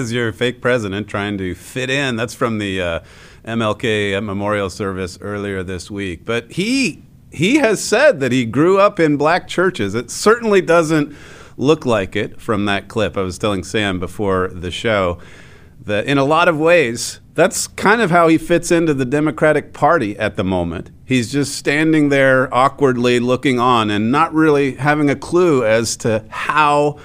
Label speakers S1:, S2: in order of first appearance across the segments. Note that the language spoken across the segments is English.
S1: Is,
S2: your fake president trying to fit in. That's from the uh, MLK memorial service earlier this week. But he he has said that he grew up in black churches. It certainly doesn't look like it from that clip. I was telling Sam before the show that in a lot of ways, that's kind of how he fits into the Democratic Party at the moment. He's just standing there awkwardly looking on and not really having a clue as to how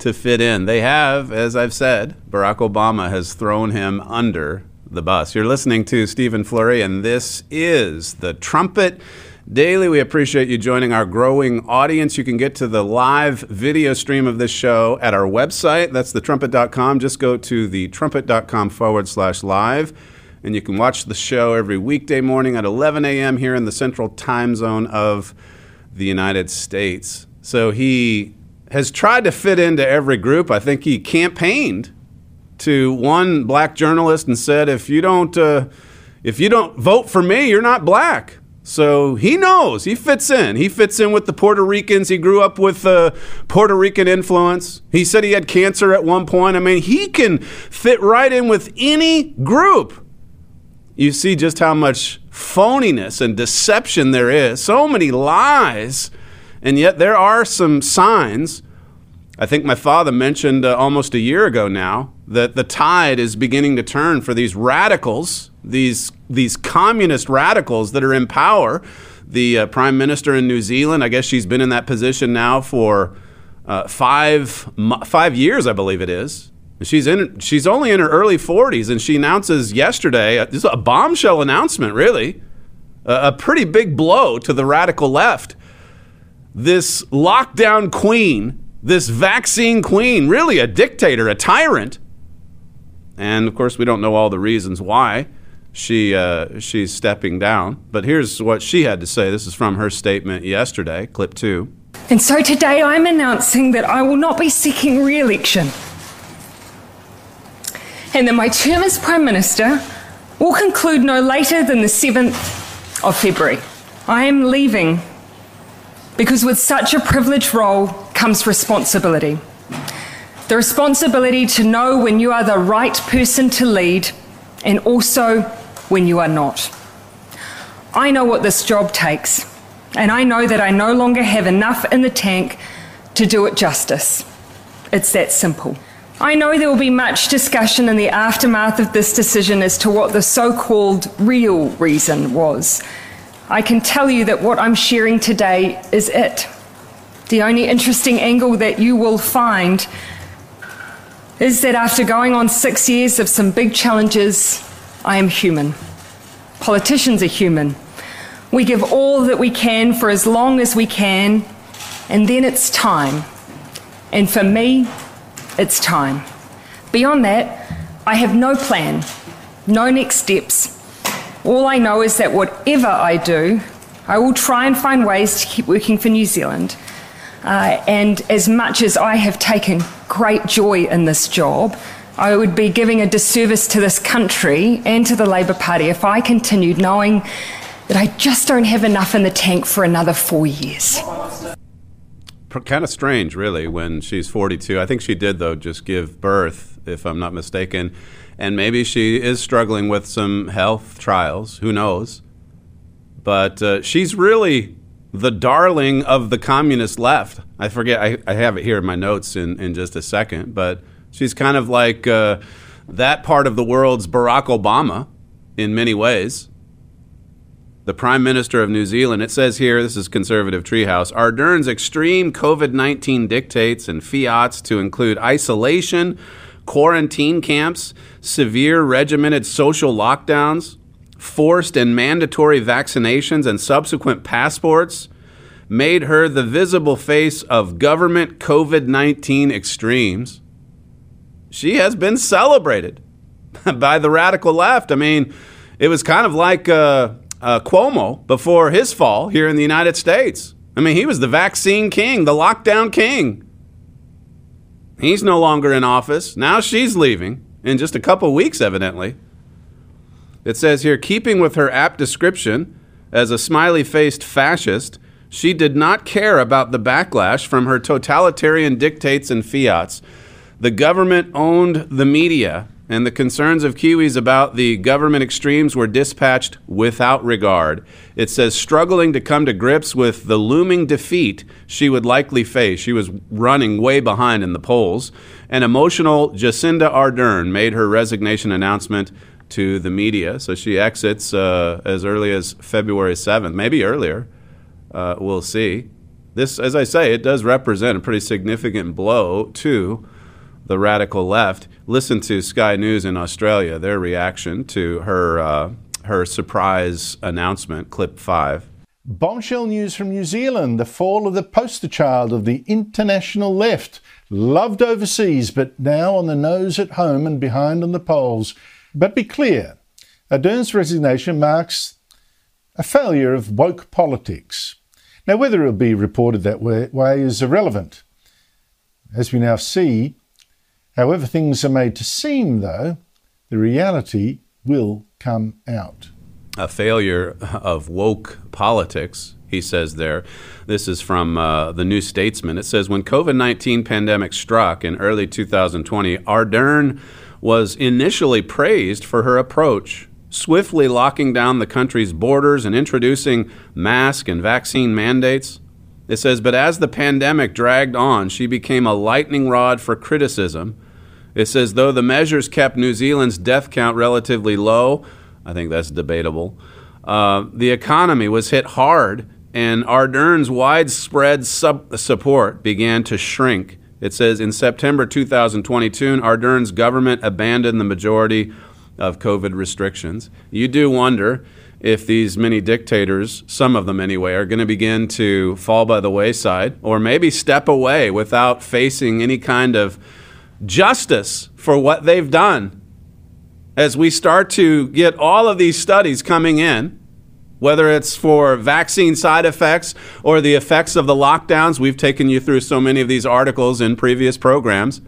S2: to fit in. They have, as I've said, Barack Obama has thrown him under the bus. You're listening to Stephen Flurry, and this is the Trumpet Daily. We appreciate you joining our growing audience. You can get to the live video stream of this show at our website. That's thetrumpet.com. Just go to thetrumpet.com forward slash live. And you can watch the show every weekday morning at 11 a.m. here in the central time zone of the United States. So he has tried to fit into every group. I think he campaigned to one black journalist and said, "If you don't, uh, if you don't vote for me, you're not black." So he knows he fits in. He fits in with the Puerto Ricans. He grew up with uh, Puerto Rican influence. He said he had cancer at one point. I mean, he can fit right in with any group you see just how much phoniness and deception there is. So many lies, and yet there are some signs. I think my father mentioned uh, almost a year ago now that the tide is beginning to turn for these radicals, these these communist radicals that are in power. The uh, prime minister in New Zealand, I guess she's been in that position now for uh, five five years, I believe it is. She's in. She's only in her early 40s, and she announces yesterday. uh, This is a bombshell announcement, really, a, a pretty big blow to the radical left. This lockdown queen, this vaccine queen, really a dictator, a tyrant, and of course we don't know all the reasons why she uh, she's stepping down. But here's what she had to say. This is from her statement yesterday, clip two.
S3: And so today I'm announcing that I will not be seeking re election. And that my term as Prime Minister will conclude no later than the 7th of February. I am leaving because with such a privileged role comes responsibility. The responsibility to know when you are the right person to lead and also when you are not. I know what this job takes, and I know that I no longer have enough in the tank to do it justice. It's that simple. I know there will be much discussion in the aftermath of this decision as to what the so called real reason was. I can tell you that what I'm sharing today is it. The only interesting angle that you will find is that after going on six years of some big challenges, I am human. Politicians are human. We give all that we can for as long as we can, and then it's time. And for me, it's time. Beyond that, I have no plan, no next steps. All I know is that whatever I do, I will try and find ways to keep working for New Zealand. Uh, and as much as I have taken great joy in this job, I would be giving a disservice to this country and to the Labour Party if I continued knowing that I just don't have enough in the tank for another four years.
S2: kind of strange, really, when she's 42. I think she did, though, just give birth, if I'm not mistaken. And maybe she is struggling with some health trials. Who knows? But uh, she's really the darling of the communist left. I forget, I, I have it here in my notes in, in just a second, but She's kind of like uh, that part of the world's Barack Obama in many ways. The Prime Minister of New Zealand, it says here, this is Conservative Treehouse, Ardern's extreme COVID 19 dictates and fiats to include isolation, quarantine camps, severe regimented social lockdowns, forced and mandatory vaccinations, and subsequent passports made her the visible face of government COVID 19 extremes. She has been celebrated by the radical left. I mean, it was kind of like uh, uh, Cuomo before his fall here in the United States. I mean, he was the vaccine king, the lockdown king. He's no longer in office. Now she's leaving in just a couple weeks, evidently. It says here keeping with her apt description as a smiley faced fascist, she did not care about the backlash from her totalitarian dictates and fiats. The government owned the media, and the concerns of Kiwis about the government extremes were dispatched without regard. It says, struggling to come to grips with the looming defeat she would likely face. She was running way behind in the polls. An emotional Jacinda Ardern made her resignation announcement to the media. So she exits uh, as early as February 7th, maybe earlier. Uh, we'll see. This, as I say, it does represent a pretty significant blow to the radical left. Listen to Sky News in Australia, their reaction to her, uh, her surprise announcement, clip five.
S4: Bombshell news from New Zealand the fall of the poster child of the international left. Loved overseas, but now on the nose at home and behind on the polls. But be clear Ardern's resignation marks a failure of woke politics. Now, whether it will be reported that way, way is irrelevant. As we now see, However, things are made to seem, though, the reality will come out.
S2: A failure of woke politics, he says there. This is from uh, the New Statesman. It says when COVID-19 pandemic struck in early 2020, Ardern was initially praised for her approach, swiftly locking down the country's borders and introducing mask and vaccine mandates. It says, but as the pandemic dragged on, she became a lightning rod for criticism. It says, though the measures kept New Zealand's death count relatively low, I think that's debatable, uh, the economy was hit hard, and Ardern's widespread sub- support began to shrink. It says, in September 2022, Ardern's government abandoned the majority of COVID restrictions. You do wonder if these many dictators, some of them anyway, are going to begin to fall by the wayside or maybe step away without facing any kind of justice for what they've done. As we start to get all of these studies coming in, whether it's for vaccine side effects or the effects of the lockdowns, we've taken you through so many of these articles in previous programs.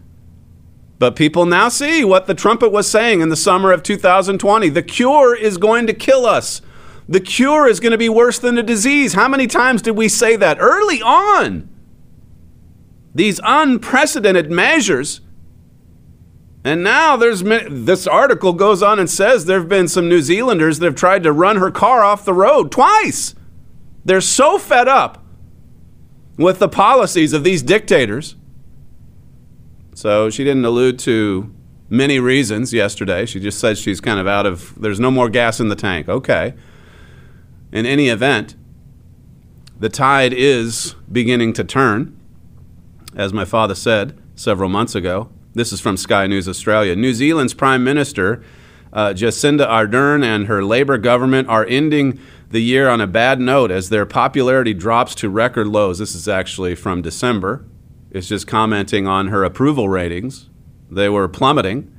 S2: But people now see what the trumpet was saying in the summer of 2020. The cure is going to kill us. The cure is going to be worse than the disease. How many times did we say that early on? These unprecedented measures. And now there's this article goes on and says there have been some New Zealanders that have tried to run her car off the road twice. They're so fed up with the policies of these dictators so she didn't allude to many reasons yesterday. She just said she's kind of out of, there's no more gas in the tank. Okay. In any event, the tide is beginning to turn, as my father said several months ago. This is from Sky News Australia. New Zealand's Prime Minister, uh, Jacinda Ardern, and her Labour government are ending the year on a bad note as their popularity drops to record lows. This is actually from December. It's just commenting on her approval ratings. They were plummeting.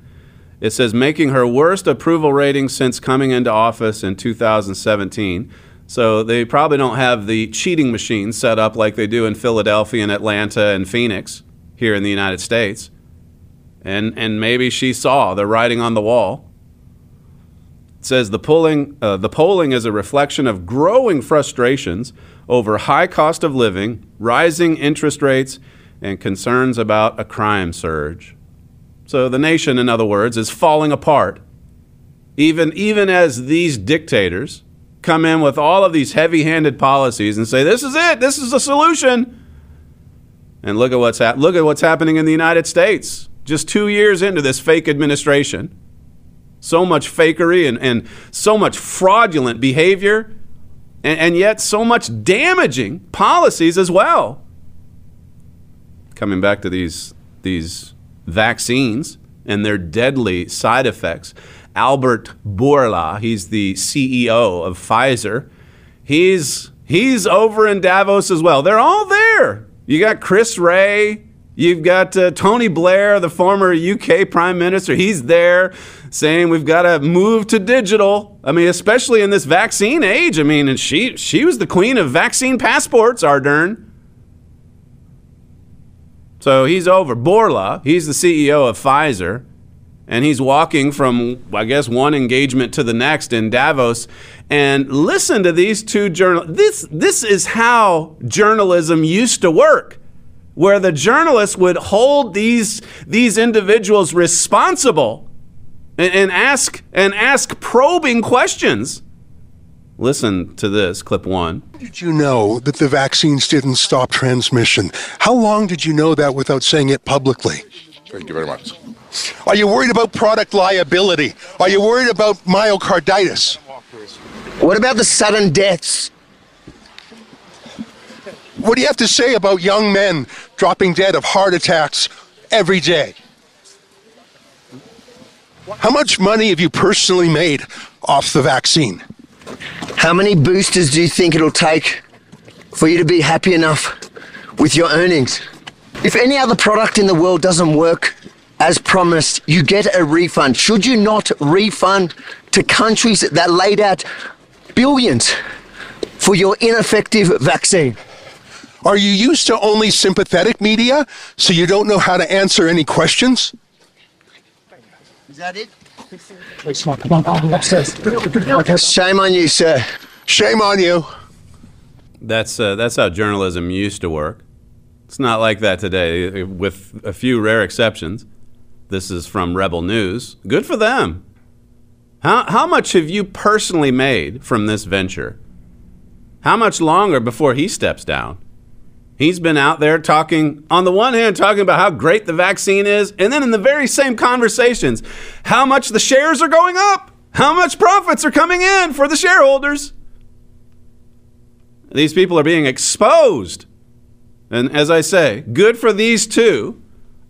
S2: It says making her worst approval rating since coming into office in 2017. So they probably don't have the cheating machine set up like they do in Philadelphia and Atlanta and Phoenix here in the United States. And, and maybe she saw the writing on the wall. It says the polling, uh, the polling is a reflection of growing frustrations over high cost of living, rising interest rates, and concerns about a crime surge. So the nation, in other words, is falling apart. Even, even as these dictators come in with all of these heavy handed policies and say, this is it, this is the solution. And look at what's, look at what's happening in the United States. just two years into this fake administration. So much fakery and, and so much fraudulent behavior, and, and yet so much damaging policies as well. Coming back to these, these vaccines and their deadly side effects. Albert Bourla, he's the CEO of Pfizer. He's he's over in Davos as well. They're all there. You got Chris Wray. you've got uh, Tony Blair, the former UK prime minister. He's there saying we've got to move to digital. I mean, especially in this vaccine age. I mean, and she she was the queen of vaccine passports, Ardern. So he's over. Bourla, he's the CEO of Pfizer, and he's walking from, I guess, one engagement to the next in Davos. And listen to these two journalists. This, this is how journalism used to work, where the journalists would hold these, these individuals responsible and, and ask, and ask probing questions. Listen to this, clip one.
S5: Did you know that the vaccines didn't stop transmission? How long did you know that without saying it publicly?
S6: Thank you very much.
S5: Are you worried about product liability? Are you worried about myocarditis?
S7: What about the sudden deaths?
S5: What do you have to say about young men dropping dead of heart attacks every day? How much money have you personally made off the vaccine?
S7: How many boosters do you think it'll take for you to be happy enough with your earnings? If any other product in the world doesn't work as promised, you get a refund. Should you not refund to countries that laid out billions for your ineffective vaccine?
S5: Are you used to only sympathetic media, so you don't know how to answer any questions?
S7: Is that it? Shame on you, sir.
S5: Shame on you.
S2: That's uh, that's how journalism used to work. It's not like that today, with a few rare exceptions. This is from Rebel News. Good for them. How how much have you personally made from this venture? How much longer before he steps down? He's been out there talking, on the one hand, talking about how great the vaccine is, and then in the very same conversations, how much the shares are going up, how much profits are coming in for the shareholders. These people are being exposed. And as I say, good for these two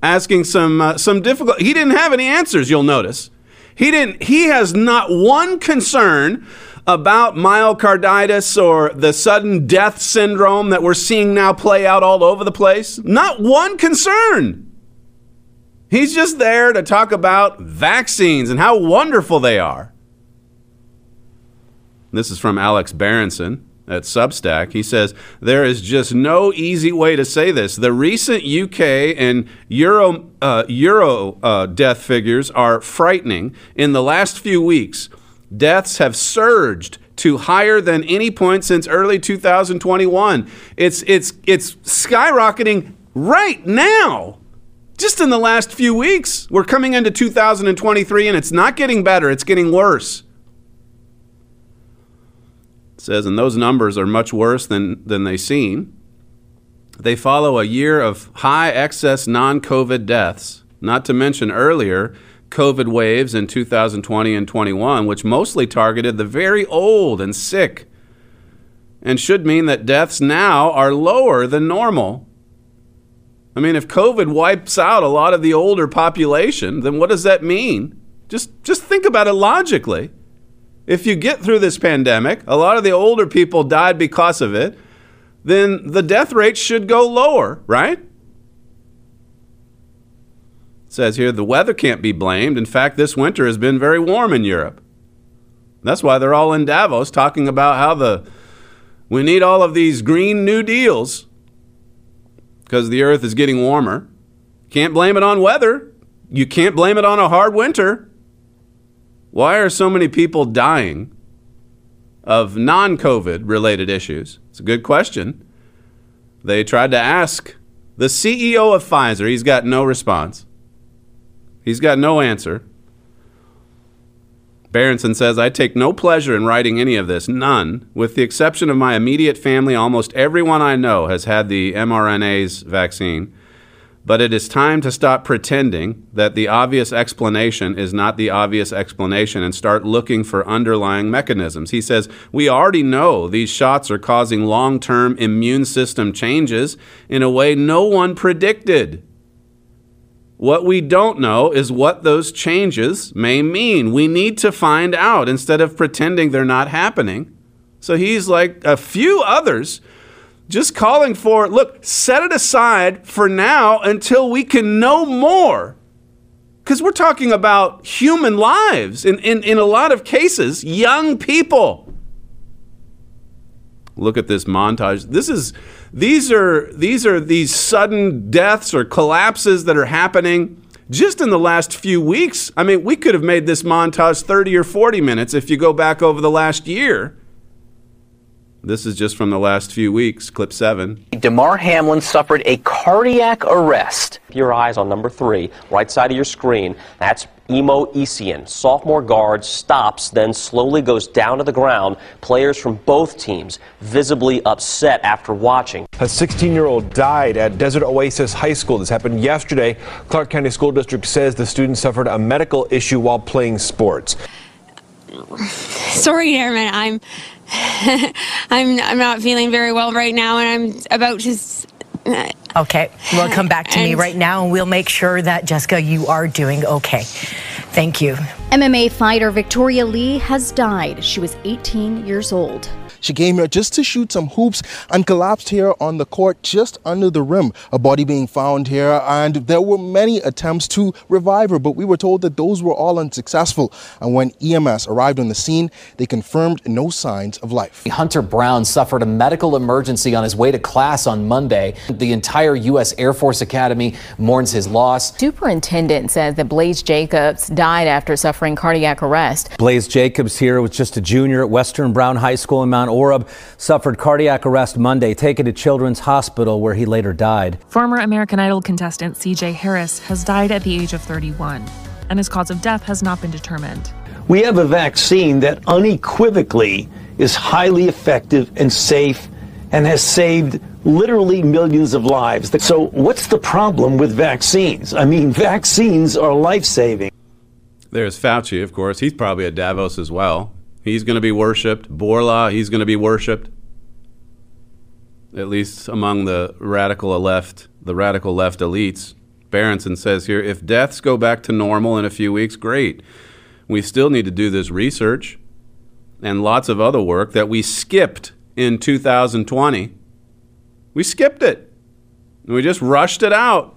S2: asking some uh, some difficult He didn't have any answers, you'll notice. He didn't he has not one concern about myocarditis or the sudden death syndrome that we're seeing now play out all over the place. Not one concern. He's just there to talk about vaccines and how wonderful they are. This is from Alex Berenson at Substack. He says, There is just no easy way to say this. The recent UK and Euro, uh, Euro uh, death figures are frightening. In the last few weeks, deaths have surged to higher than any point since early 2021. It's, it's, it's skyrocketing right now. Just in the last few weeks, we're coming into 2023 and it's not getting better, it's getting worse. It says, and those numbers are much worse than, than they seem. They follow a year of high excess non COVID deaths, not to mention earlier COVID waves in 2020 and 21, which mostly targeted the very old and sick, and should mean that deaths now are lower than normal. I mean, if COVID wipes out a lot of the older population, then what does that mean? Just, just think about it logically. If you get through this pandemic, a lot of the older people died because of it, then the death rate should go lower, right? Says here the weather can't be blamed. In fact, this winter has been very warm in Europe. That's why they're all in Davos talking about how the we need all of these green new deals because the earth is getting warmer. Can't blame it on weather. You can't blame it on a hard winter. Why are so many people dying of non COVID related issues? It's a good question. They tried to ask the CEO of Pfizer, he's got no response. He's got no answer. Berenson says, I take no pleasure in writing any of this, none. With the exception of my immediate family, almost everyone I know has had the mRNA's vaccine. But it is time to stop pretending that the obvious explanation is not the obvious explanation and start looking for underlying mechanisms. He says, We already know these shots are causing long term immune system changes in a way no one predicted. What we don't know is what those changes may mean. We need to find out instead of pretending they're not happening. So he's like a few others just calling for look, set it aside for now until we can know more. Because we're talking about human lives, in, in, in a lot of cases, young people. Look at this montage. This is these are these are these sudden deaths or collapses that are happening just in the last few weeks. I mean, we could have made this montage 30 or 40 minutes if you go back over the last year. This is just from the last few weeks, clip seven.
S6: Damar Hamlin suffered a cardiac arrest. Your eyes on number three, right side of your screen. That's Emo Esiason. Sophomore guard stops, then slowly goes down to the ground. Players from both teams visibly upset after watching.
S8: A 16 year old died at Desert Oasis High School. This happened yesterday. Clark County School District says the student suffered a medical issue while playing sports.
S9: Sorry, Airman. I'm I'm I'm not feeling very well right now, and I'm about to.
S10: Okay, well, come back to me right now, and we'll make sure that Jessica, you are doing okay. Thank you.
S11: MMA fighter Victoria Lee has died. She was 18 years old.
S12: She came here just to shoot some hoops and collapsed here on the court just under the rim. A body being found here, and there were many attempts to revive her, but we were told that those were all unsuccessful. And when EMS arrived on the scene, they confirmed no signs of life.
S13: Hunter Brown suffered a medical emergency on his way to class on Monday. The entire U.S. Air Force Academy mourns his loss.
S14: Superintendent says that Blaze Jacobs died after suffering cardiac arrest.
S15: Blaze Jacobs here was just a junior at Western Brown High School in Mount Orab suffered cardiac arrest Monday, taken to Children's Hospital where he later died.
S16: Former American Idol contestant CJ Harris has died at the age of 31, and his cause of death has not been determined.
S17: We have a vaccine that unequivocally is highly effective and safe and has saved literally millions of lives. So, what's the problem with vaccines? I mean, vaccines are life saving.
S2: There's Fauci, of course. He's probably at Davos as well. He's going to be worshipped. Bourla, he's going to be worshipped. At least among the radical left, the radical left elites. Berenson says here, if deaths go back to normal in a few weeks, great. We still need to do this research and lots of other work that we skipped in 2020. We skipped it. We just rushed it out.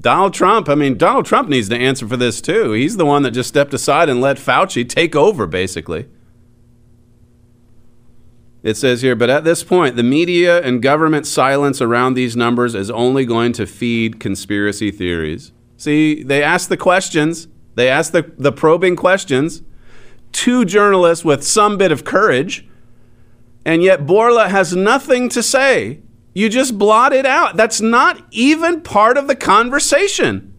S2: Donald Trump, I mean, Donald Trump needs to answer for this too. He's the one that just stepped aside and let Fauci take over, basically. It says here, but at this point, the media and government silence around these numbers is only going to feed conspiracy theories. See, they ask the questions, they ask the, the probing questions. Two journalists with some bit of courage, and yet Bourla has nothing to say you just blot it out. That's not even part of the conversation.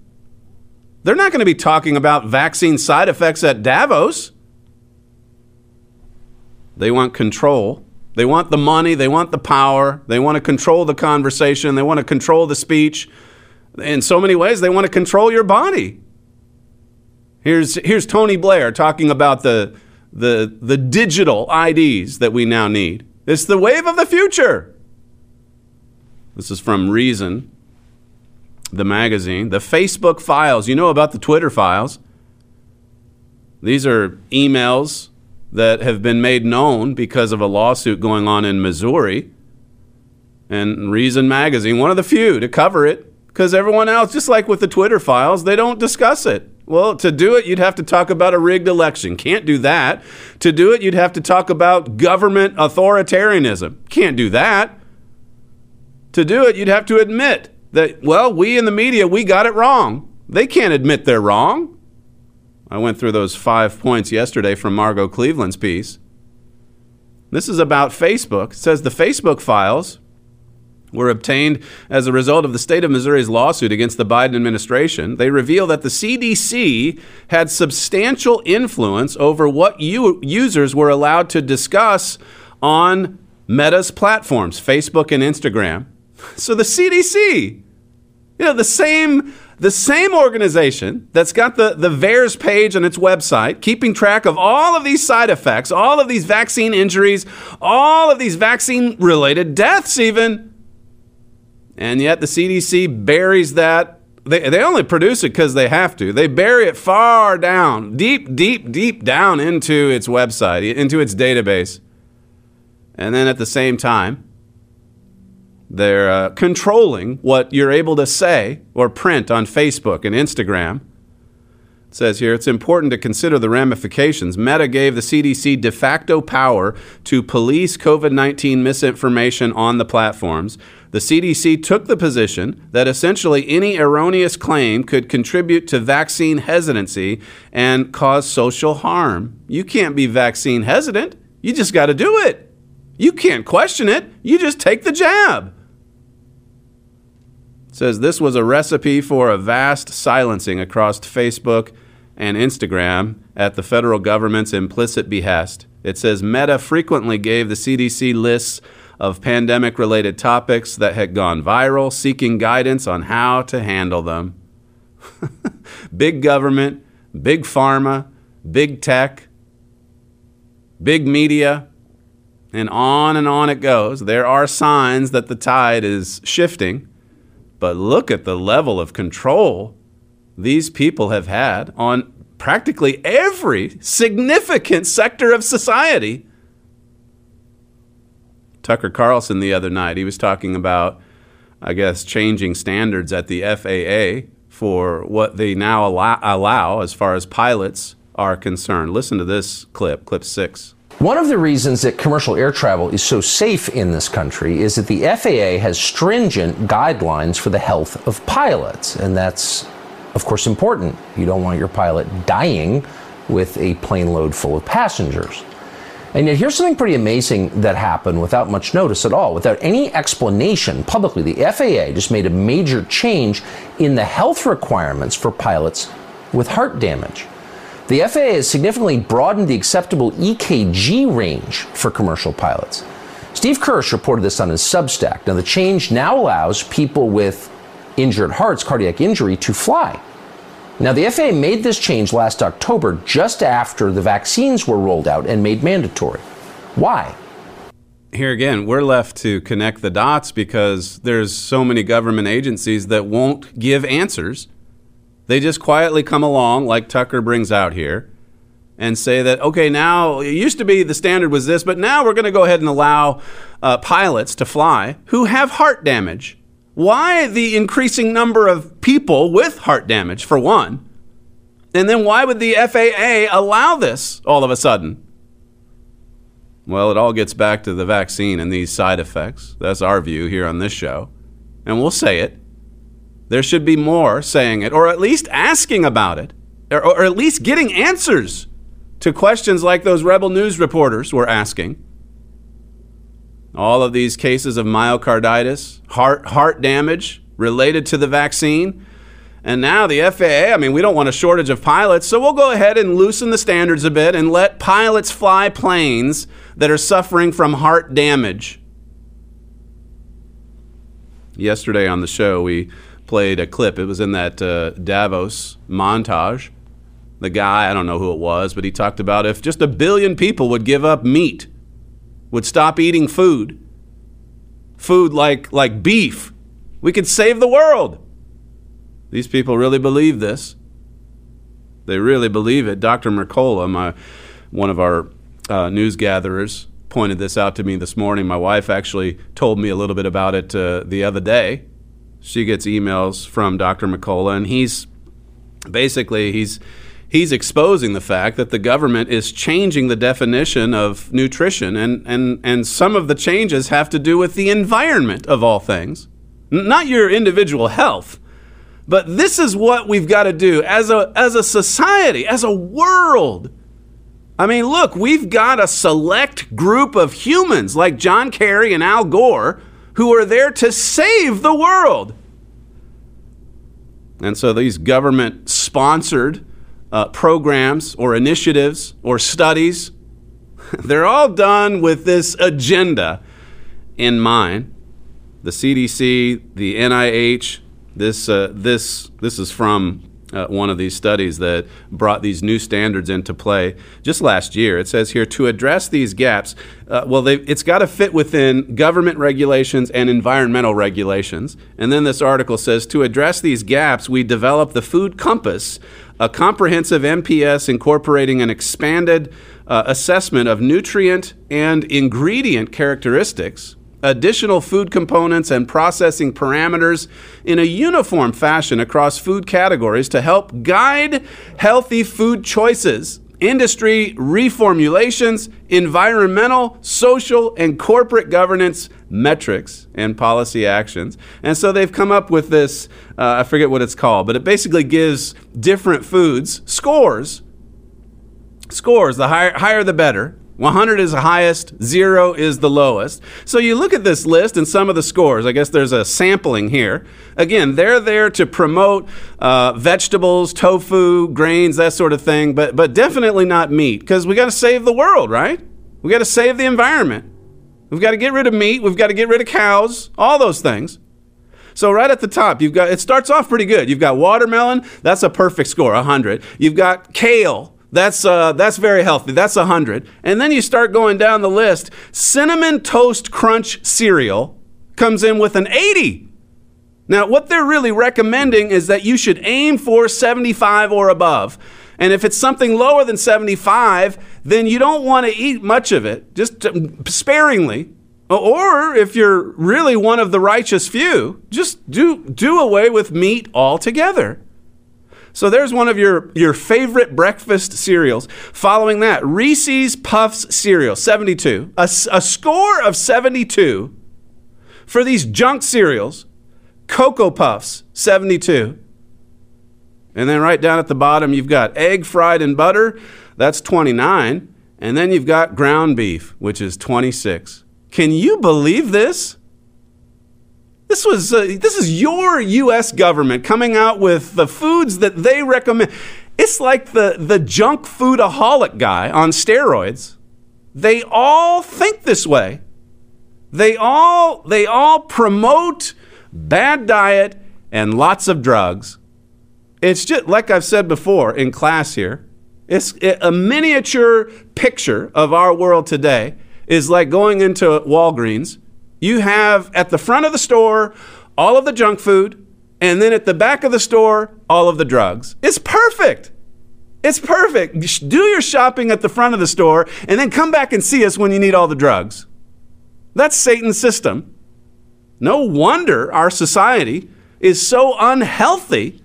S2: They're not going to be talking about vaccine side effects at Davos. They want control. They want the money. They want the power. They want to control the conversation. They want to control the speech. In so many ways, they want to control your body. Here's, here's Tony Blair talking about the, the, the digital IDs that we now need. It's the wave of the future. This is from Reason, the magazine. The Facebook files. You know about the Twitter files. These are emails that have been made known because of a lawsuit going on in Missouri. And Reason Magazine, one of the few to cover it, because everyone else, just like with the Twitter files, they don't discuss it. Well, to do it, you'd have to talk about a rigged election. Can't do that. To do it, you'd have to talk about government authoritarianism. Can't do that to do it, you'd have to admit that, well, we in the media, we got it wrong. They can't admit they're wrong. I went through those five points yesterday from Margot Cleveland's piece. This is about Facebook. It says the Facebook files were obtained as a result of the state of Missouri's lawsuit against the Biden administration. They reveal that the CDC had substantial influence over what you, users were allowed to discuss on Meta's platforms, Facebook and Instagram. So the CDC You know, the same the same organization that's got the, the VAERS page on its website, keeping track of all of these side effects, all of these vaccine injuries, all of these vaccine related deaths, even. And yet the CDC buries that. They, they only produce it because they have to. They bury it far down, deep, deep, deep down into its website, into its database. And then at the same time, they're uh, controlling what you're able to say or print on Facebook and Instagram. It says here it's important to consider the ramifications. Meta gave the CDC de facto power to police COVID 19 misinformation on the platforms. The CDC took the position that essentially any erroneous claim could contribute to vaccine hesitancy and cause social harm. You can't be vaccine hesitant, you just got to do it. You can't question it, you just take the jab says this was a recipe for a vast silencing across Facebook and Instagram at the federal government's implicit behest. It says Meta frequently gave the CDC lists of pandemic related topics that had gone viral, seeking guidance on how to handle them. big government, big pharma, big tech, big media, and on and on it goes. There are signs that the tide is shifting. But look at the level of control these people have had on practically every significant sector of society. Tucker Carlson the other night, he was talking about, I guess, changing standards at the FAA for what they now allow, allow as far as pilots are concerned. Listen to this clip, clip six.
S18: One of the reasons that commercial air travel is so safe in this country is that the FAA has stringent guidelines for the health of pilots. And that's, of course, important. You don't want your pilot dying with a plane load full of passengers. And yet, here's something pretty amazing that happened without much notice at all, without any explanation publicly. The FAA just made a major change in the health requirements for pilots with heart damage. The FAA has significantly broadened the acceptable EKG range for commercial pilots. Steve Kirsch reported this on his Substack. Now, the change now allows people with injured hearts, cardiac injury, to fly. Now, the FAA made this change last October just after the vaccines were rolled out and made mandatory. Why?
S2: Here again, we're left to connect the dots because there's so many government agencies that won't give answers they just quietly come along, like Tucker brings out here, and say that, okay, now it used to be the standard was this, but now we're going to go ahead and allow uh, pilots to fly who have heart damage. Why the increasing number of people with heart damage, for one? And then why would the FAA allow this all of a sudden? Well, it all gets back to the vaccine and these side effects. That's our view here on this show. And we'll say it. There should be more saying it, or at least asking about it, or, or at least getting answers to questions like those Rebel News reporters were asking. All of these cases of myocarditis, heart, heart damage related to the vaccine. And now the FAA, I mean, we don't want a shortage of pilots, so we'll go ahead and loosen the standards a bit and let pilots fly planes that are suffering from heart damage. Yesterday on the show, we played a clip. It was in that uh, Davos montage. The guy, I don't know who it was, but he talked about if just a billion people would give up meat, would stop eating food, food like, like beef, we could save the world. These people really believe this. They really believe it. Dr. Mercola, my, one of our uh, news gatherers, pointed this out to me this morning. My wife actually told me a little bit about it uh, the other day she gets emails from Dr. McCullough, and he's basically he's he's exposing the fact that the government is changing the definition of nutrition, and and and some of the changes have to do with the environment of all things, not your individual health. But this is what we've got to do as a as a society, as a world. I mean, look, we've got a select group of humans like John Kerry and Al Gore who are there to save the world. And so these government sponsored uh, programs or initiatives or studies, they're all done with this agenda in mind. The CDC, the NIH, This uh, this this is from uh, one of these studies that brought these new standards into play just last year. It says here to address these gaps, uh, well, it's got to fit within government regulations and environmental regulations. And then this article says to address these gaps, we developed the Food Compass, a comprehensive MPS incorporating an expanded uh, assessment of nutrient and ingredient characteristics additional food components and processing parameters in a uniform fashion across food categories to help guide healthy food choices, industry reformulations, environmental, social, and corporate governance metrics and policy actions. And so they've come up with this, uh, I forget what it's called, but it basically gives different foods scores. Scores, the higher, higher the better 100 is the highest, zero is the lowest. So you look at this list and some of the scores. I guess there's a sampling here. Again, they're there to promote uh, vegetables, tofu, grains, that sort of thing, but, but definitely not meat because we got to save the world, right? We got to save the environment. We've got to get rid of meat. We've got to get rid of cows, all those things. So right at the top, you've got it starts off pretty good. You've got watermelon, that's a perfect score, 100. You've got kale, that's, uh, that's very healthy. That's a 100. And then you start going down the list. Cinnamon Toast Crunch cereal comes in with an 80. Now, what they're really recommending is that you should aim for 75 or above. And if it's something lower than 75, then you don't want to eat much of it, just sparingly. Or if you're really one of the righteous few, just do, do away with meat altogether. So there's one of your, your favorite breakfast cereals. Following that, Reese's Puffs cereal, 72. A, a score of 72 for these junk cereals. Cocoa Puffs, 72. And then right down at the bottom, you've got egg fried in butter, that's 29. And then you've got ground beef, which is 26. Can you believe this? This was uh, this is your U.S. government coming out with the foods that they recommend. It's like the the junk foodaholic guy on steroids. They all think this way. They all they all promote bad diet and lots of drugs. It's just like I've said before in class here. It's a miniature picture of our world today is like going into Walgreens you have at the front of the store all of the junk food, and then at the back of the store, all of the drugs. It's perfect. It's perfect. Do your shopping at the front of the store, and then come back and see us when you need all the drugs. That's Satan's system. No wonder our society is so unhealthy.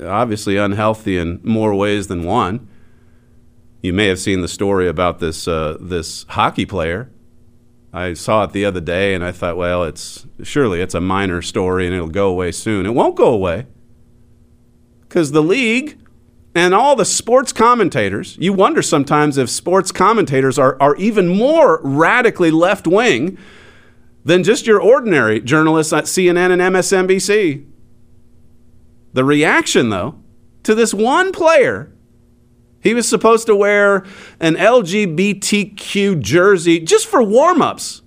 S2: Obviously, unhealthy in more ways than one. You may have seen the story about this, uh, this hockey player I saw it the other day and I thought, well, it's surely it's a minor story and it'll go away soon. It won't go away. Because the league and all the sports commentators, you wonder sometimes if sports commentators are, are even more radically left wing than just your ordinary journalists at CNN and MSNBC. The reaction, though, to this one player he was supposed to wear an LGBTQ jersey just for warm ups.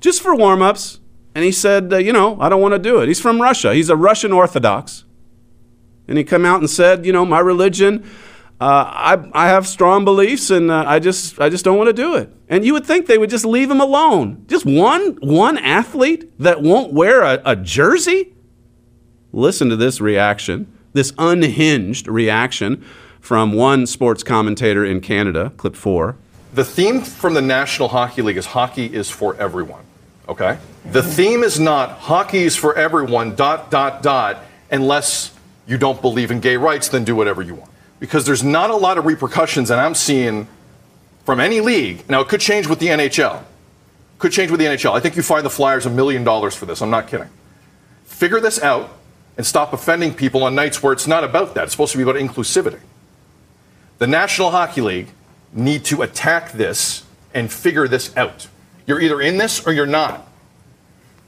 S2: Just for warm ups. And he said, uh, you know, I don't want to do it. He's from Russia. He's a Russian Orthodox. And he come out and said, you know, my religion, uh, I, I have strong beliefs and uh, I, just, I just don't want to do it. And you would think they would just leave him alone. Just one, one athlete that won't wear a, a jersey? Listen to this reaction, this unhinged reaction from one sports commentator in Canada, clip four.
S19: The theme from the National Hockey League is hockey is for everyone. Okay? The theme is not hockey is for everyone, dot, dot, dot, unless you don't believe in gay rights, then do whatever you want. Because there's not a lot of repercussions that I'm seeing from any league. Now, it could change with the NHL. Could change with the NHL. I think you find the Flyers a million dollars for this. I'm not kidding. Figure this out and stop offending people on nights where it's not about that. It's supposed to be about inclusivity. The National Hockey League need to attack this and figure this out. You're either in this or you're not.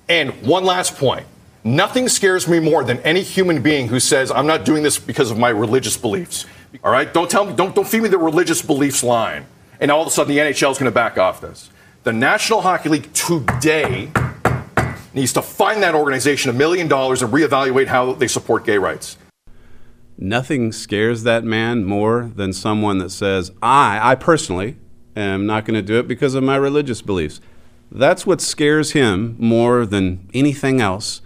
S19: And one last point. Nothing scares me more than any human being who says, I'm not doing this because of my religious beliefs. All right? Don't tell me, don't, don't feed me the religious beliefs line. And all of a sudden the NHL is going to back off this. The National Hockey League today needs to find that organization a million dollars and reevaluate how they support gay rights.
S2: Nothing scares that man more than someone that says, I, I personally am not going to do it because of my religious beliefs. That's what scares him more than anything else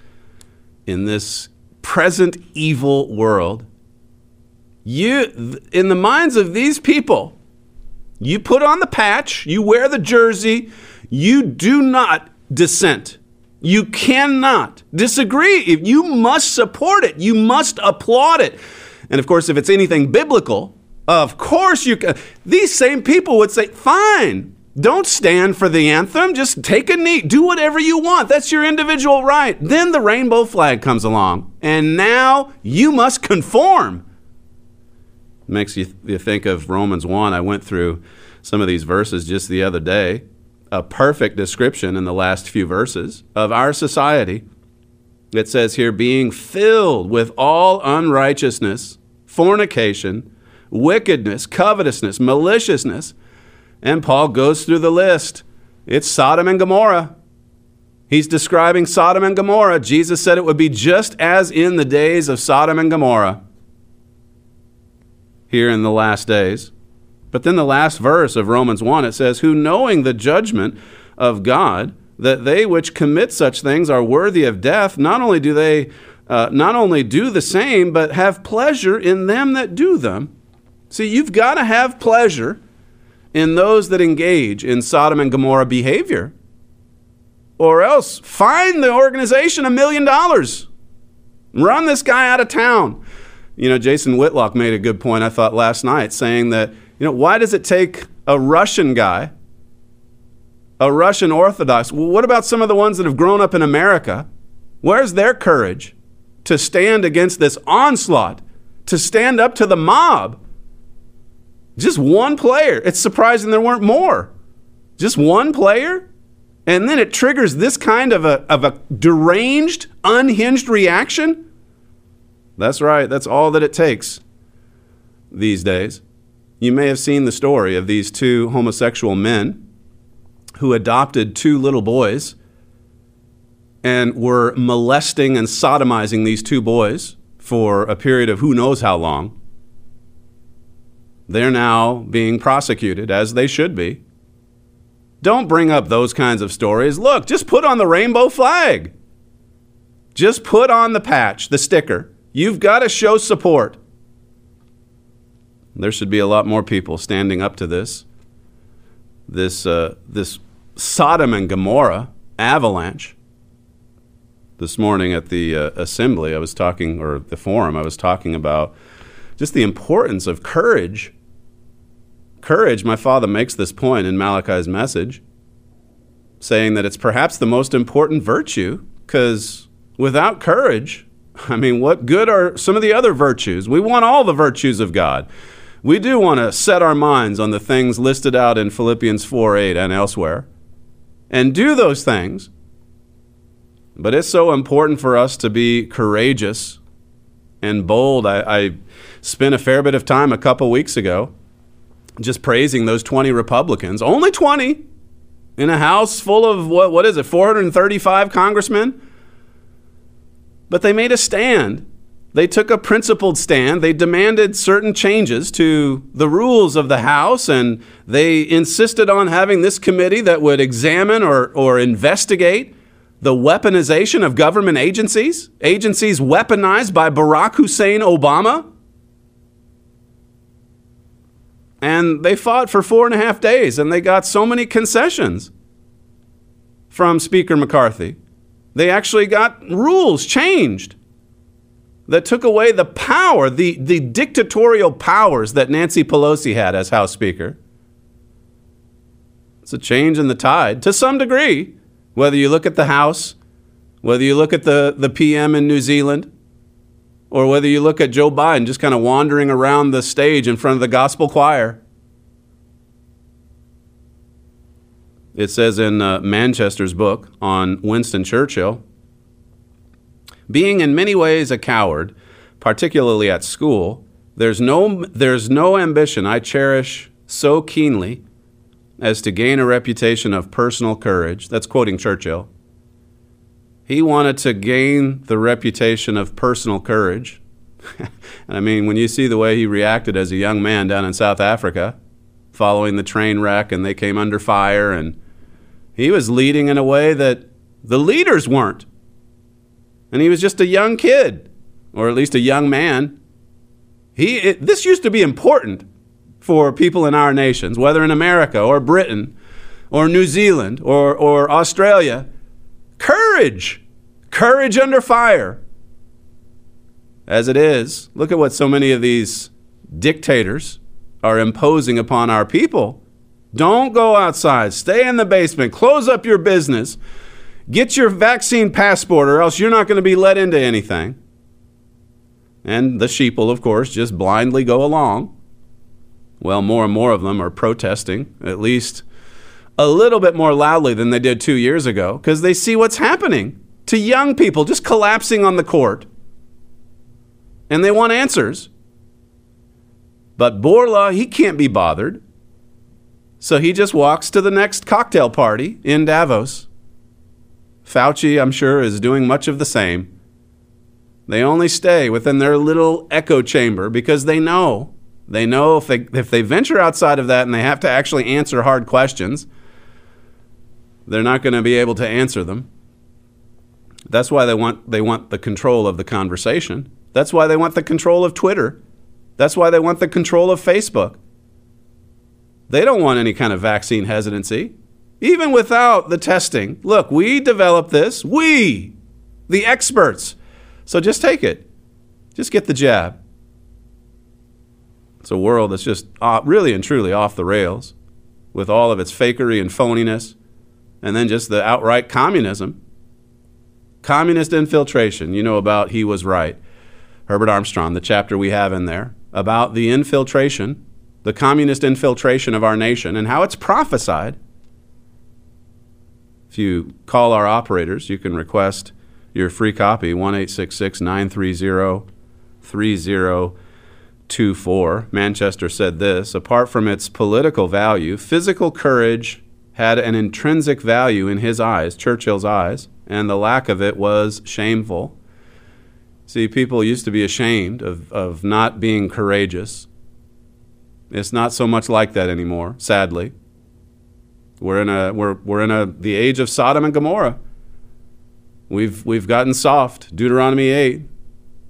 S2: in this present evil world. You, in the minds of these people, you put on the patch, you wear the jersey, you do not dissent. You cannot disagree. You must support it, you must applaud it. And of course, if it's anything biblical, of course you can. These same people would say, fine, don't stand for the anthem. Just take a knee. Do whatever you want. That's your individual right. Then the rainbow flag comes along, and now you must conform. Makes you, you think of Romans 1. I went through some of these verses just the other day. A perfect description in the last few verses of our society. It says here, being filled with all unrighteousness, fornication, wickedness, covetousness, maliciousness and Paul goes through the list. It's Sodom and Gomorrah. He's describing Sodom and Gomorrah. Jesus said it would be just as in the days of Sodom and Gomorrah here in the last days. But then the last verse of Romans 1, it says, Who knowing the judgment of God, that they which commit such things are worthy of death, not only do they uh, not only do the same, but have pleasure in them that do them. See, you've got to have pleasure in those that engage in Sodom and Gomorrah behavior. Or else fine the organization a million dollars. Run this guy out of town. You know, Jason Whitlock made a good point, I thought, last night, saying that, you know, why does it take a Russian guy, a Russian Orthodox? What about some of the ones that have grown up in America? Where's their courage to stand against this onslaught, to stand up to the mob? Just one player. It's surprising there weren't more. Just one player? And then it triggers this kind of a, of a deranged, unhinged reaction? That's right. That's all that it takes these days. You may have seen the story of these two homosexual men who adopted two little boys and were molesting and sodomizing these two boys for a period of who knows how long. They're now being prosecuted, as they should be. Don't bring up those kinds of stories. Look, just put on the rainbow flag. Just put on the patch, the sticker. You've got to show support. There should be a lot more people standing up to this. This, uh, this Sodom and Gomorrah avalanche. This morning at the uh, assembly, I was talking, or the forum, I was talking about just the importance of courage. Courage, my father makes this point in Malachi's message, saying that it's perhaps the most important virtue, because without courage, I mean, what good are some of the other virtues? We want all the virtues of God. We do want to set our minds on the things listed out in Philippians 4 8 and elsewhere and do those things. But it's so important for us to be courageous and bold. I, I spent a fair bit of time a couple weeks ago just praising those 20 Republicans. Only 20 in a house full of what, what is it, 435 congressmen? But they made a stand. They took a principled stand. They demanded certain changes to the rules of the House, and they insisted on having this committee that would examine or, or investigate the weaponization of government agencies, agencies weaponized by Barack Hussein Obama. And they fought for four and a half days, and they got so many concessions from Speaker McCarthy. They actually got rules changed that took away the power, the, the dictatorial powers that Nancy Pelosi had as House Speaker. It's a change in the tide to some degree, whether you look at the House, whether you look at the, the PM in New Zealand, or whether you look at Joe Biden just kind of wandering around the stage in front of the gospel choir. It says in uh, Manchester's book on Winston Churchill being in many ways a coward, particularly at school, there's no, there's no ambition I cherish so keenly as to gain a reputation of personal courage. That's quoting Churchill. He wanted to gain the reputation of personal courage. and I mean, when you see the way he reacted as a young man down in South Africa, following the train wreck, and they came under fire, and he was leading in a way that the leaders weren't. And he was just a young kid, or at least a young man. He, it, this used to be important for people in our nations, whether in America or Britain or New Zealand or, or Australia. Courage! Courage under fire. As it is, look at what so many of these dictators are imposing upon our people. Don't go outside. Stay in the basement. Close up your business. Get your vaccine passport, or else you're not going to be let into anything. And the sheeple, of course, just blindly go along. Well, more and more of them are protesting, at least a little bit more loudly than they did two years ago, because they see what's happening to young people just collapsing on the court. And they want answers. But Bourla, he can't be bothered. So he just walks to the next cocktail party in Davos. Fauci, I'm sure, is doing much of the same. They only stay within their little echo chamber because they know. They know if they, if they venture outside of that and they have to actually answer hard questions, they're not going to be able to answer them. That's why they want, they want the control of the conversation. That's why they want the control of Twitter. That's why they want the control of Facebook. They don't want any kind of vaccine hesitancy, even without the testing. Look, we developed this, we, the experts. So just take it. Just get the jab. It's a world that's just uh, really and truly off the rails with all of its fakery and phoniness, and then just the outright communism. Communist infiltration. You know about He Was Right. Herbert Armstrong, the chapter we have in there about the infiltration, the communist infiltration of our nation, and how it's prophesied. If you call our operators, you can request your free copy 1 930 3024. Manchester said this Apart from its political value, physical courage had an intrinsic value in his eyes, Churchill's eyes, and the lack of it was shameful. See, people used to be ashamed of, of not being courageous. It's not so much like that anymore, sadly. We're in a we're we're in a the age of Sodom and Gomorrah. We've we've gotten soft. Deuteronomy 8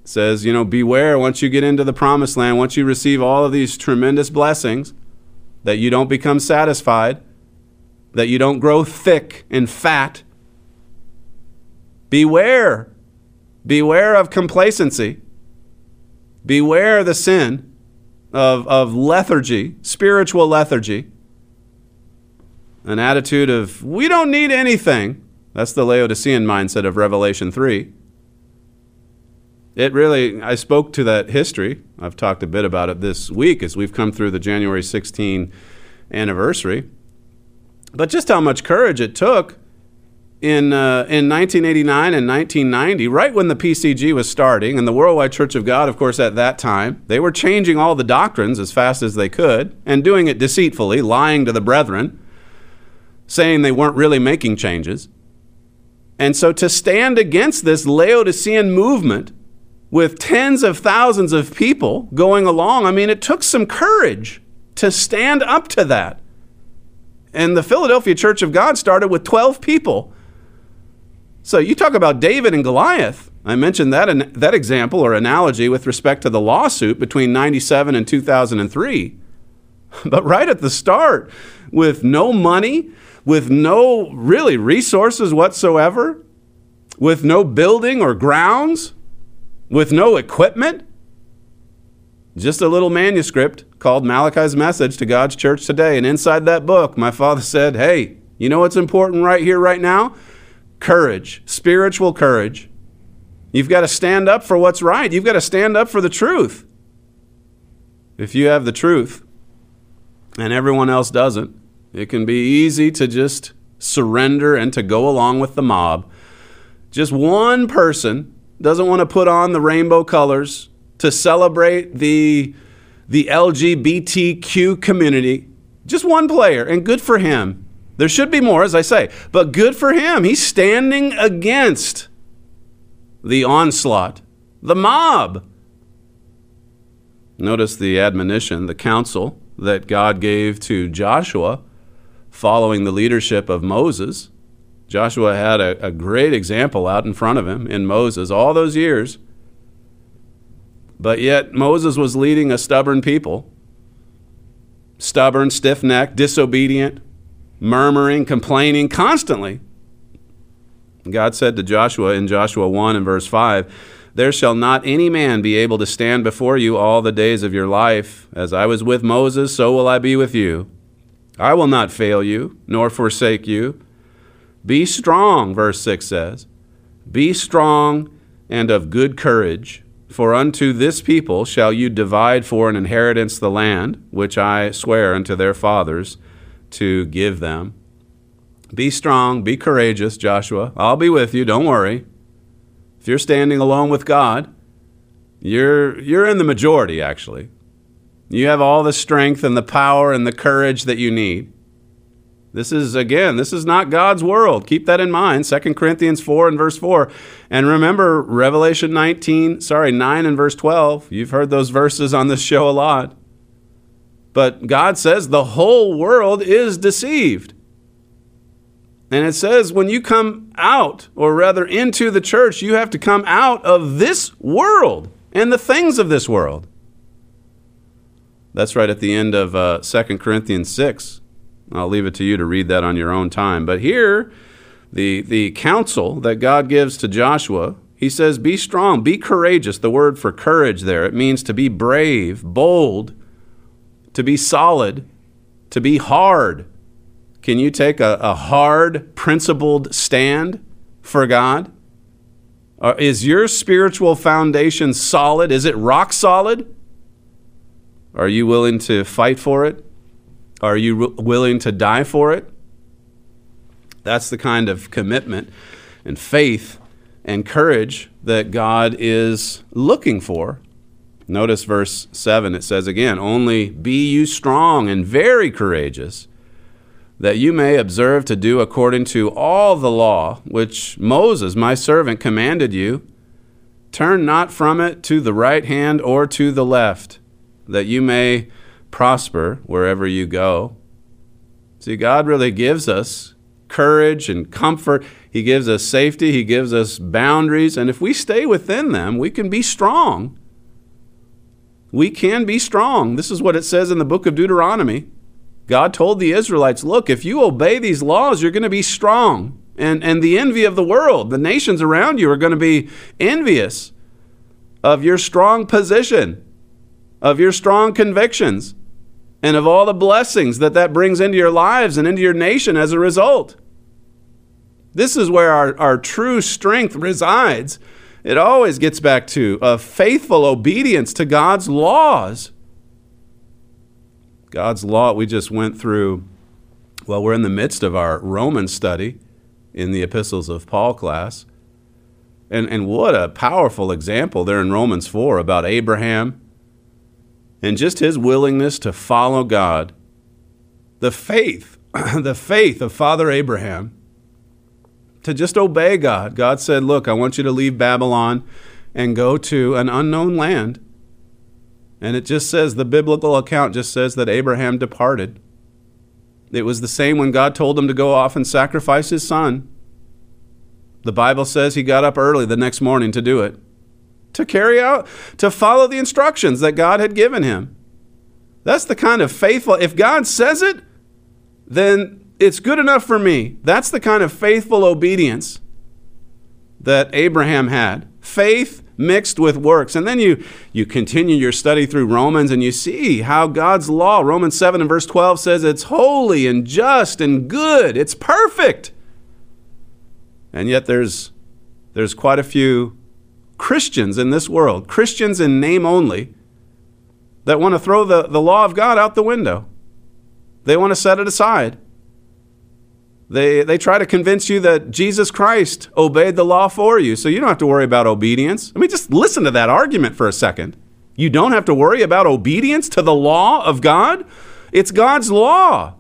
S2: says, you know, beware once you get into the promised land, once you receive all of these tremendous blessings, that you don't become satisfied, that you don't grow thick and fat. Beware. Beware of complacency. Beware the sin of, of lethargy, spiritual lethargy. An attitude of, we don't need anything. That's the Laodicean mindset of Revelation 3. It really, I spoke to that history. I've talked a bit about it this week as we've come through the January 16 anniversary. But just how much courage it took in, uh, in 1989 and 1990, right when the PCG was starting, and the Worldwide Church of God, of course, at that time, they were changing all the doctrines as fast as they could and doing it deceitfully, lying to the brethren, saying they weren't really making changes. And so to stand against this Laodicean movement with tens of thousands of people going along, I mean, it took some courage to stand up to that. And the Philadelphia Church of God started with 12 people so you talk about David and Goliath. I mentioned that, that example or analogy with respect to the lawsuit between 97 and 2003. But right at the start, with no money, with no really resources whatsoever, with no building or grounds, with no equipment, just a little manuscript called Malachi's Message to God's Church Today. And inside that book, my father said, Hey, you know what's important right here, right now? courage, spiritual courage. You've got to stand up for what's right. You've got to stand up for the truth. If you have the truth and everyone else doesn't, it can be easy to just surrender and to go along with the mob. Just one person doesn't want to put on the rainbow colors to celebrate the, the LGBTQ community. Just one player, and good for him. There should be more, as I say, but good for him. He's standing against the onslaught, the mob. Notice the admonition, the counsel that God gave to Joshua following the leadership of Moses. Joshua had a, a, great example out in front of him in Moses all those years. But yet, Moses was leading a stubborn people stubborn, stiff necked, disobedient, murmuring, complaining constantly. God said to Joshua in Joshua 1 and verse 5 There shall not any man be able to stand before you all the days of your life. As I was with Moses, so will I be with you. I will not fail you, nor forsake you. Be strong, verse 6 says. Be strong and of good courage, for unto this people shall you divide for an inheritance the land, which I swear unto their fathers to give them. Be strong, be courageous, Joshua. I'll be with you, don't worry. If you're standing alone with God, you're, you're in the majority, actually. You have all the strength and the power and the courage that you need. This is, again, this is not God's world. Keep that in mind. 2 Corinthians 4 and verse 4. And remember Revelation 19, sorry, 9 and verse 12. You've heard those verses on this show a lot. But God says the whole world is deceived. And it says when you come out, or rather into the church, you have to come out of this world and the things of this world. That's right at the end of uh, 2 Corinthians 6. I'll leave it to you to read that on your own time. But here, the, the counsel that God gives to Joshua, he says, Be strong, be courageous. The word for courage there, it means to be brave, bold, to be solid, to be hard. Can you take a, a hard, principled stand for God? Or is your spiritual foundation solid? Is it rock solid? Are you willing to fight for it? Are you willing to die for it? That's the kind of commitment and faith and courage that God is looking for. Notice verse 7, it says again, Only be you strong and very courageous, that you may observe to do according to all the law which Moses, my servant, commanded you. Turn not from it to the right hand or to the left, that you may prosper wherever you go. See, God really gives us courage and comfort. He gives us safety. He gives us boundaries. And if we stay within them, we can be strong. We can be strong. This is what it says in the book of Deuteronomy. God told the Israelites, look, if you obey these laws, you're going to be strong. And, and the envy of the world, the nations around you are going to be envious of your strong position, of your strong convictions and of all the blessings that that brings into your lives and into your nation as a result. This is where our, our true strength resides. It always gets back to a faithful obedience to God's laws. God's law, we just went through, well, we're in the midst of our Roman study in the epistles of Paul class. And, and what a powerful example there in Romans 4 about Abraham and just his willingness to follow God. The faith, the faith of Father Abraham to just obey God. God said, Look, I want you to leave Babylon and go to an unknown land. And it just says, the biblical account just says that Abraham departed. It was the same when God told him to go off and sacrifice his son. The Bible says he got up early the next morning to do it to carry out, to follow the instructions that God had given him. That's the kind of faithful, if God says it, then it's good enough for me. That's the kind of faithful obedience that Abraham had. Faith mixed with works. And then you, you continue your study through Romans and you see how God's law, Romans 7 and verse 12 says it's holy and just and good. It's perfect. And yet there's, there's quite a few Christians in this world, Christians in name only, that want to throw the, the law of God out the window. They want to set it aside. They, they try to convince you that Jesus Christ obeyed the law for you, so you don't have to worry about obedience. I mean, just listen to that argument for a second. You don't have to worry about obedience to the law of God. It's God's law.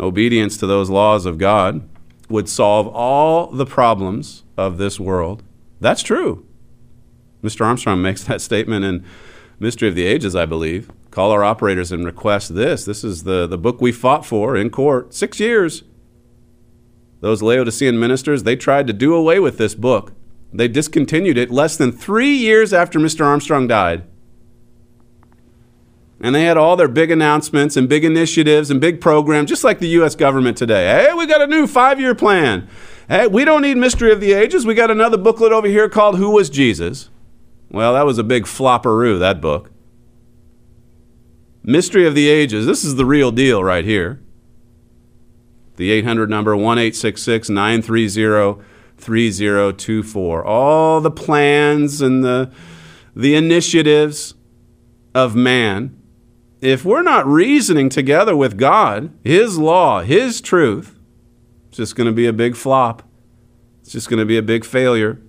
S2: Obedience to those laws of God would solve all the problems of this world. That's true. Mr. Armstrong makes that statement in Mystery of the Ages, I believe. Call our operators and request this. This is the, the book we fought for in court. Six years. Those Laodicean ministers, they tried to do away with this book. They discontinued it less than three years after Mr. Armstrong died. And they had all their big announcements and big initiatives and big programs, just like the U.S. government today. Hey, we got a new five year plan. Hey, we don't need Mystery of the Ages. We got another booklet over here called Who Was Jesus? Well, that was a big flopperoo, that book. Mystery of the Ages, this is the real deal right here. The 800 number 1 930 3024. All the plans and the, the initiatives of man if we're not reasoning together with God, His law, His truth, it's just going to be a big flop. It's just going to be a big failure.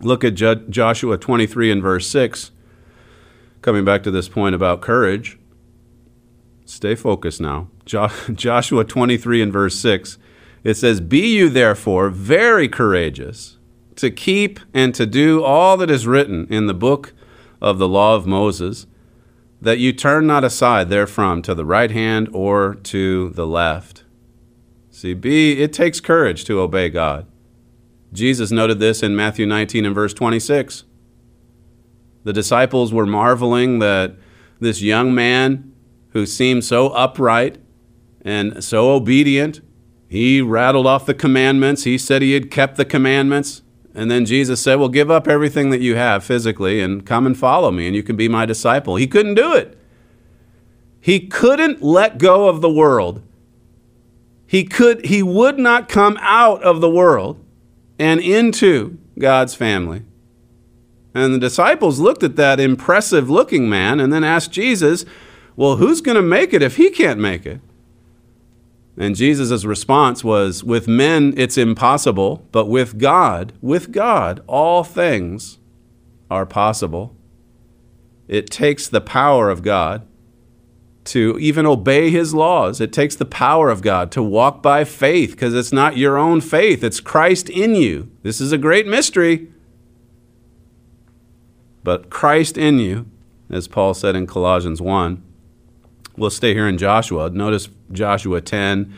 S2: Look at jo- Joshua 23 and verse 6. Coming back to this point about courage. Stay focused now. Jo- Joshua 23 and verse 6. It says, Be you therefore very courageous to keep and to do all that is written in the book of the law of Moses that you turn not aside therefrom to the right hand or to the left. See, B, it takes courage to obey God. Jesus noted this in Matthew 19 and verse 26. The disciples were marveling that this young man who seemed so upright and so obedient, he rattled off the commandments. He said he had kept the commandments. And then Jesus said, Well, give up everything that you have physically and come and follow me, and you can be my disciple. He couldn't do it. He couldn't let go of the world. He, could, he would not come out of the world and into God's family. And the disciples looked at that impressive looking man and then asked Jesus, Well, who's going to make it if he can't make it? And Jesus' response was, With men it's impossible, but with God, with God, all things are possible. It takes the power of God to even obey his laws. It takes the power of God to walk by faith because it's not your own faith, it's Christ in you. This is a great mystery. But Christ in you, as Paul said in Colossians 1, We'll stay here in Joshua. Notice Joshua 10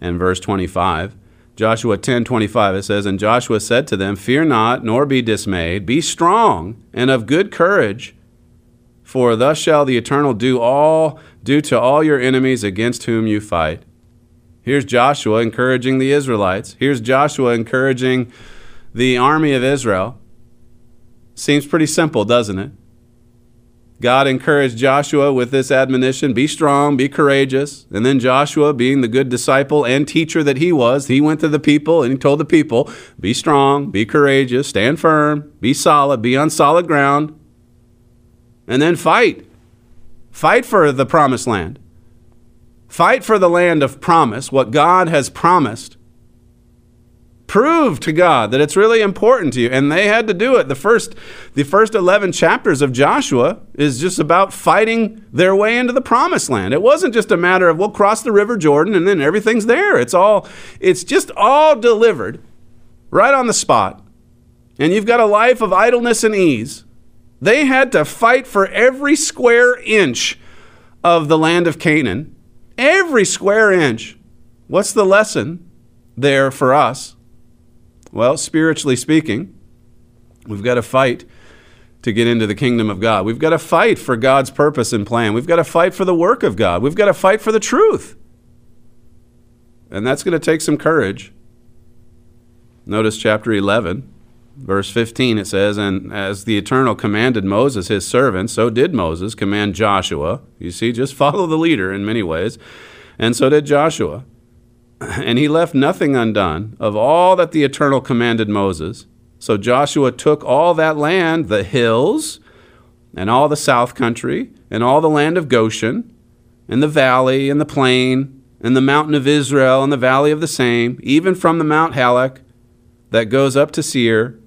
S2: and verse 25. Joshua 10 25, it says, And Joshua said to them, Fear not, nor be dismayed. Be strong and of good courage, for thus shall the eternal do all do to all your enemies against whom you fight. Here's Joshua encouraging the Israelites. Here's Joshua encouraging the army of Israel. Seems pretty simple, doesn't it? God encouraged Joshua with this admonition be strong, be courageous. And then Joshua, being the good disciple and teacher that he was, he went to the people and he told the people be strong, be courageous, stand firm, be solid, be on solid ground, and then fight. Fight for the promised land. Fight for the land of promise, what God has promised prove to God that it's really important to you. And they had to do it. The first, the first 11 chapters of Joshua is just about fighting their way into the promised land. It wasn't just a matter of, we'll cross the river Jordan and then everything's there. It's all, it's just all delivered right on the spot. And you've got a life of idleness and ease. They had to fight for every square inch of the land of Canaan. Every square inch. What's the lesson there for us? Well, spiritually speaking, we've got to fight to get into the kingdom of God. We've got to fight for God's purpose and plan. We've got to fight for the work of God. We've got to fight for the truth. And that's going to take some courage. Notice chapter 11, verse 15, it says, And as the Eternal commanded Moses, his servant, so did Moses command Joshua. You see, just follow the leader in many ways. And so did Joshua and he left nothing undone of all that the Eternal commanded Moses. So Joshua took all that land, the hills, and all the south country, and all the land of Goshen, and the valley, and the plain, and the mountain of Israel, and the valley of the same, even from the Mount Halak that goes up to Seir,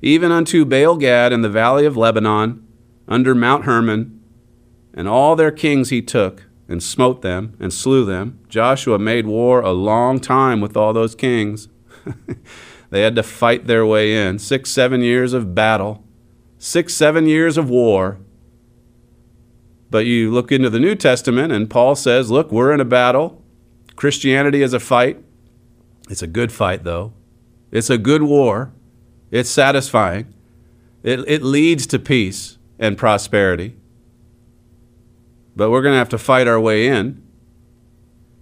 S2: even unto Baal Gad in the valley of Lebanon, under Mount Hermon, and all their kings he took, and smote them and slew them. Joshua made war a long time with all those kings. they had to fight their way in. Six, seven years of battle, six, seven years of war. But you look into the New Testament, and Paul says, Look, we're in a battle. Christianity is a fight. It's a good fight, though. It's a good war. It's satisfying. It, it leads to peace and prosperity. But we're going to have to fight our way in.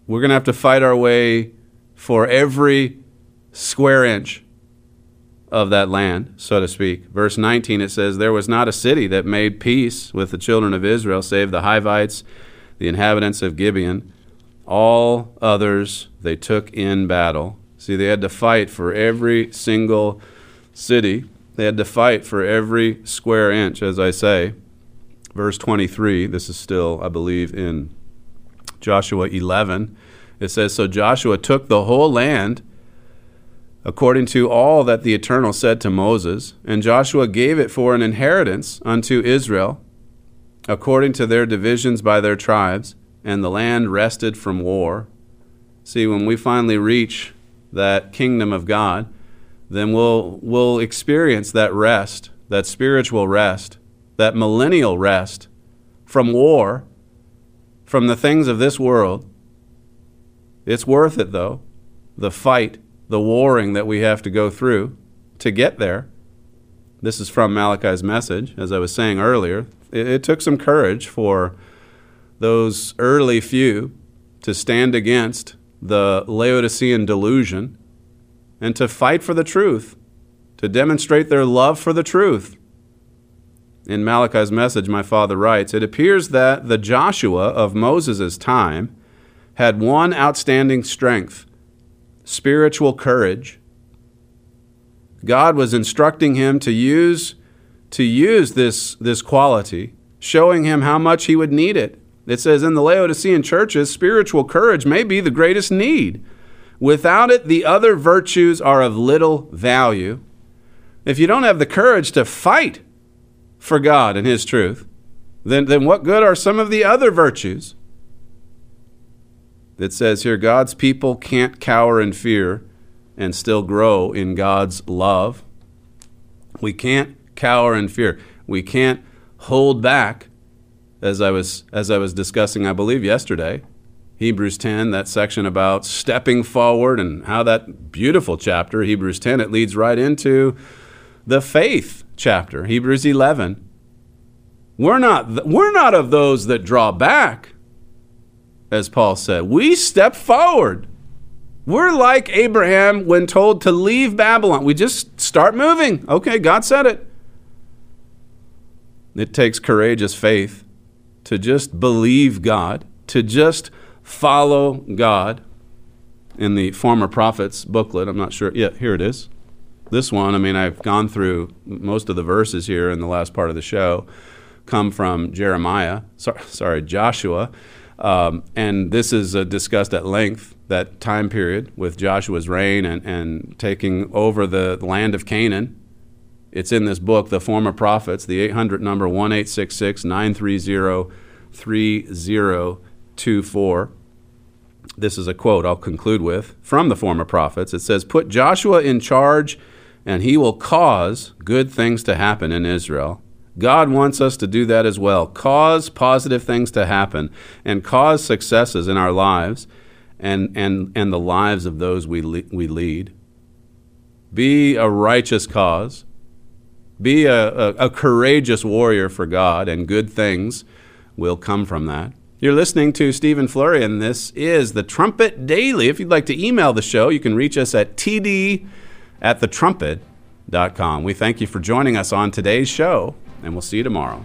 S2: We're going to have to fight our way for every square inch of that land, so to speak. Verse 19 it says, There was not a city that made peace with the children of Israel, save the Hivites, the inhabitants of Gibeon. All others they took in battle. See, they had to fight for every single city, they had to fight for every square inch, as I say. Verse 23, this is still, I believe, in Joshua 11. It says, So Joshua took the whole land according to all that the Eternal said to Moses, and Joshua gave it for an inheritance unto Israel, according to their divisions by their tribes, and the land rested from war. See, when we finally reach that kingdom of God, then we'll, we'll experience that rest, that spiritual rest, that millennial rest from war, from the things of this world. It's worth it, though, the fight the warring that we have to go through to get there. This is from Malachi's message. As I was saying earlier, it, it took some courage for those early few to stand against the Laodicean delusion and to fight for the truth, to demonstrate their love for the truth. In Malachi's message, my father writes It appears that the Joshua of Moses' time had one outstanding strength spiritual courage. God was instructing him to use to use this this quality, showing him how much he would need it. It says in the Laodicean churches, spiritual courage may be the greatest need. Without it, the other virtues are of little value. If you don't have the courage to fight for God and His truth, then, then what good are some of the other virtues? It says here God's people can't cower in fear and still grow in God's love. We can't cower in fear. We can't hold back as I was as I was discussing I believe yesterday. Hebrews 10, that section about stepping forward and how that beautiful chapter, Hebrews 10, it leads right into the faith chapter, Hebrews 11. We're not, we're not of those that draw back as Paul said. We step forward. We're like Abraham when told to leave Babylon. We just start moving. Okay, God said it. It takes courageous faith to just believe God, to just follow God. In the former prophets booklet, I'm not sure. Yeah, here it is. This one, I mean, I've gone through most of the verses here in the last part of the show, come from Jeremiah, sorry, sorry Joshua. Um, and this is uh, discussed at length, that time period with Joshua's reign and, and taking over the land of Canaan. It's in this book, The Former Prophets, the 800 number 1866 930 3024. This is a quote I'll conclude with from the former prophets. It says, Put Joshua in charge, and he will cause good things to happen in Israel. God wants us to do that as well. Cause positive things to happen and cause successes in our lives and, and, and the lives of those we, le- we lead. Be a righteous cause. Be a, a, a courageous warrior for God, and good things will come from that. You're listening to Stephen Flurry, and this is the Trumpet Daily. If you'd like to email the show, you can reach us at td at thetrumpet.com. We thank you for joining us on today's show and we'll see you tomorrow.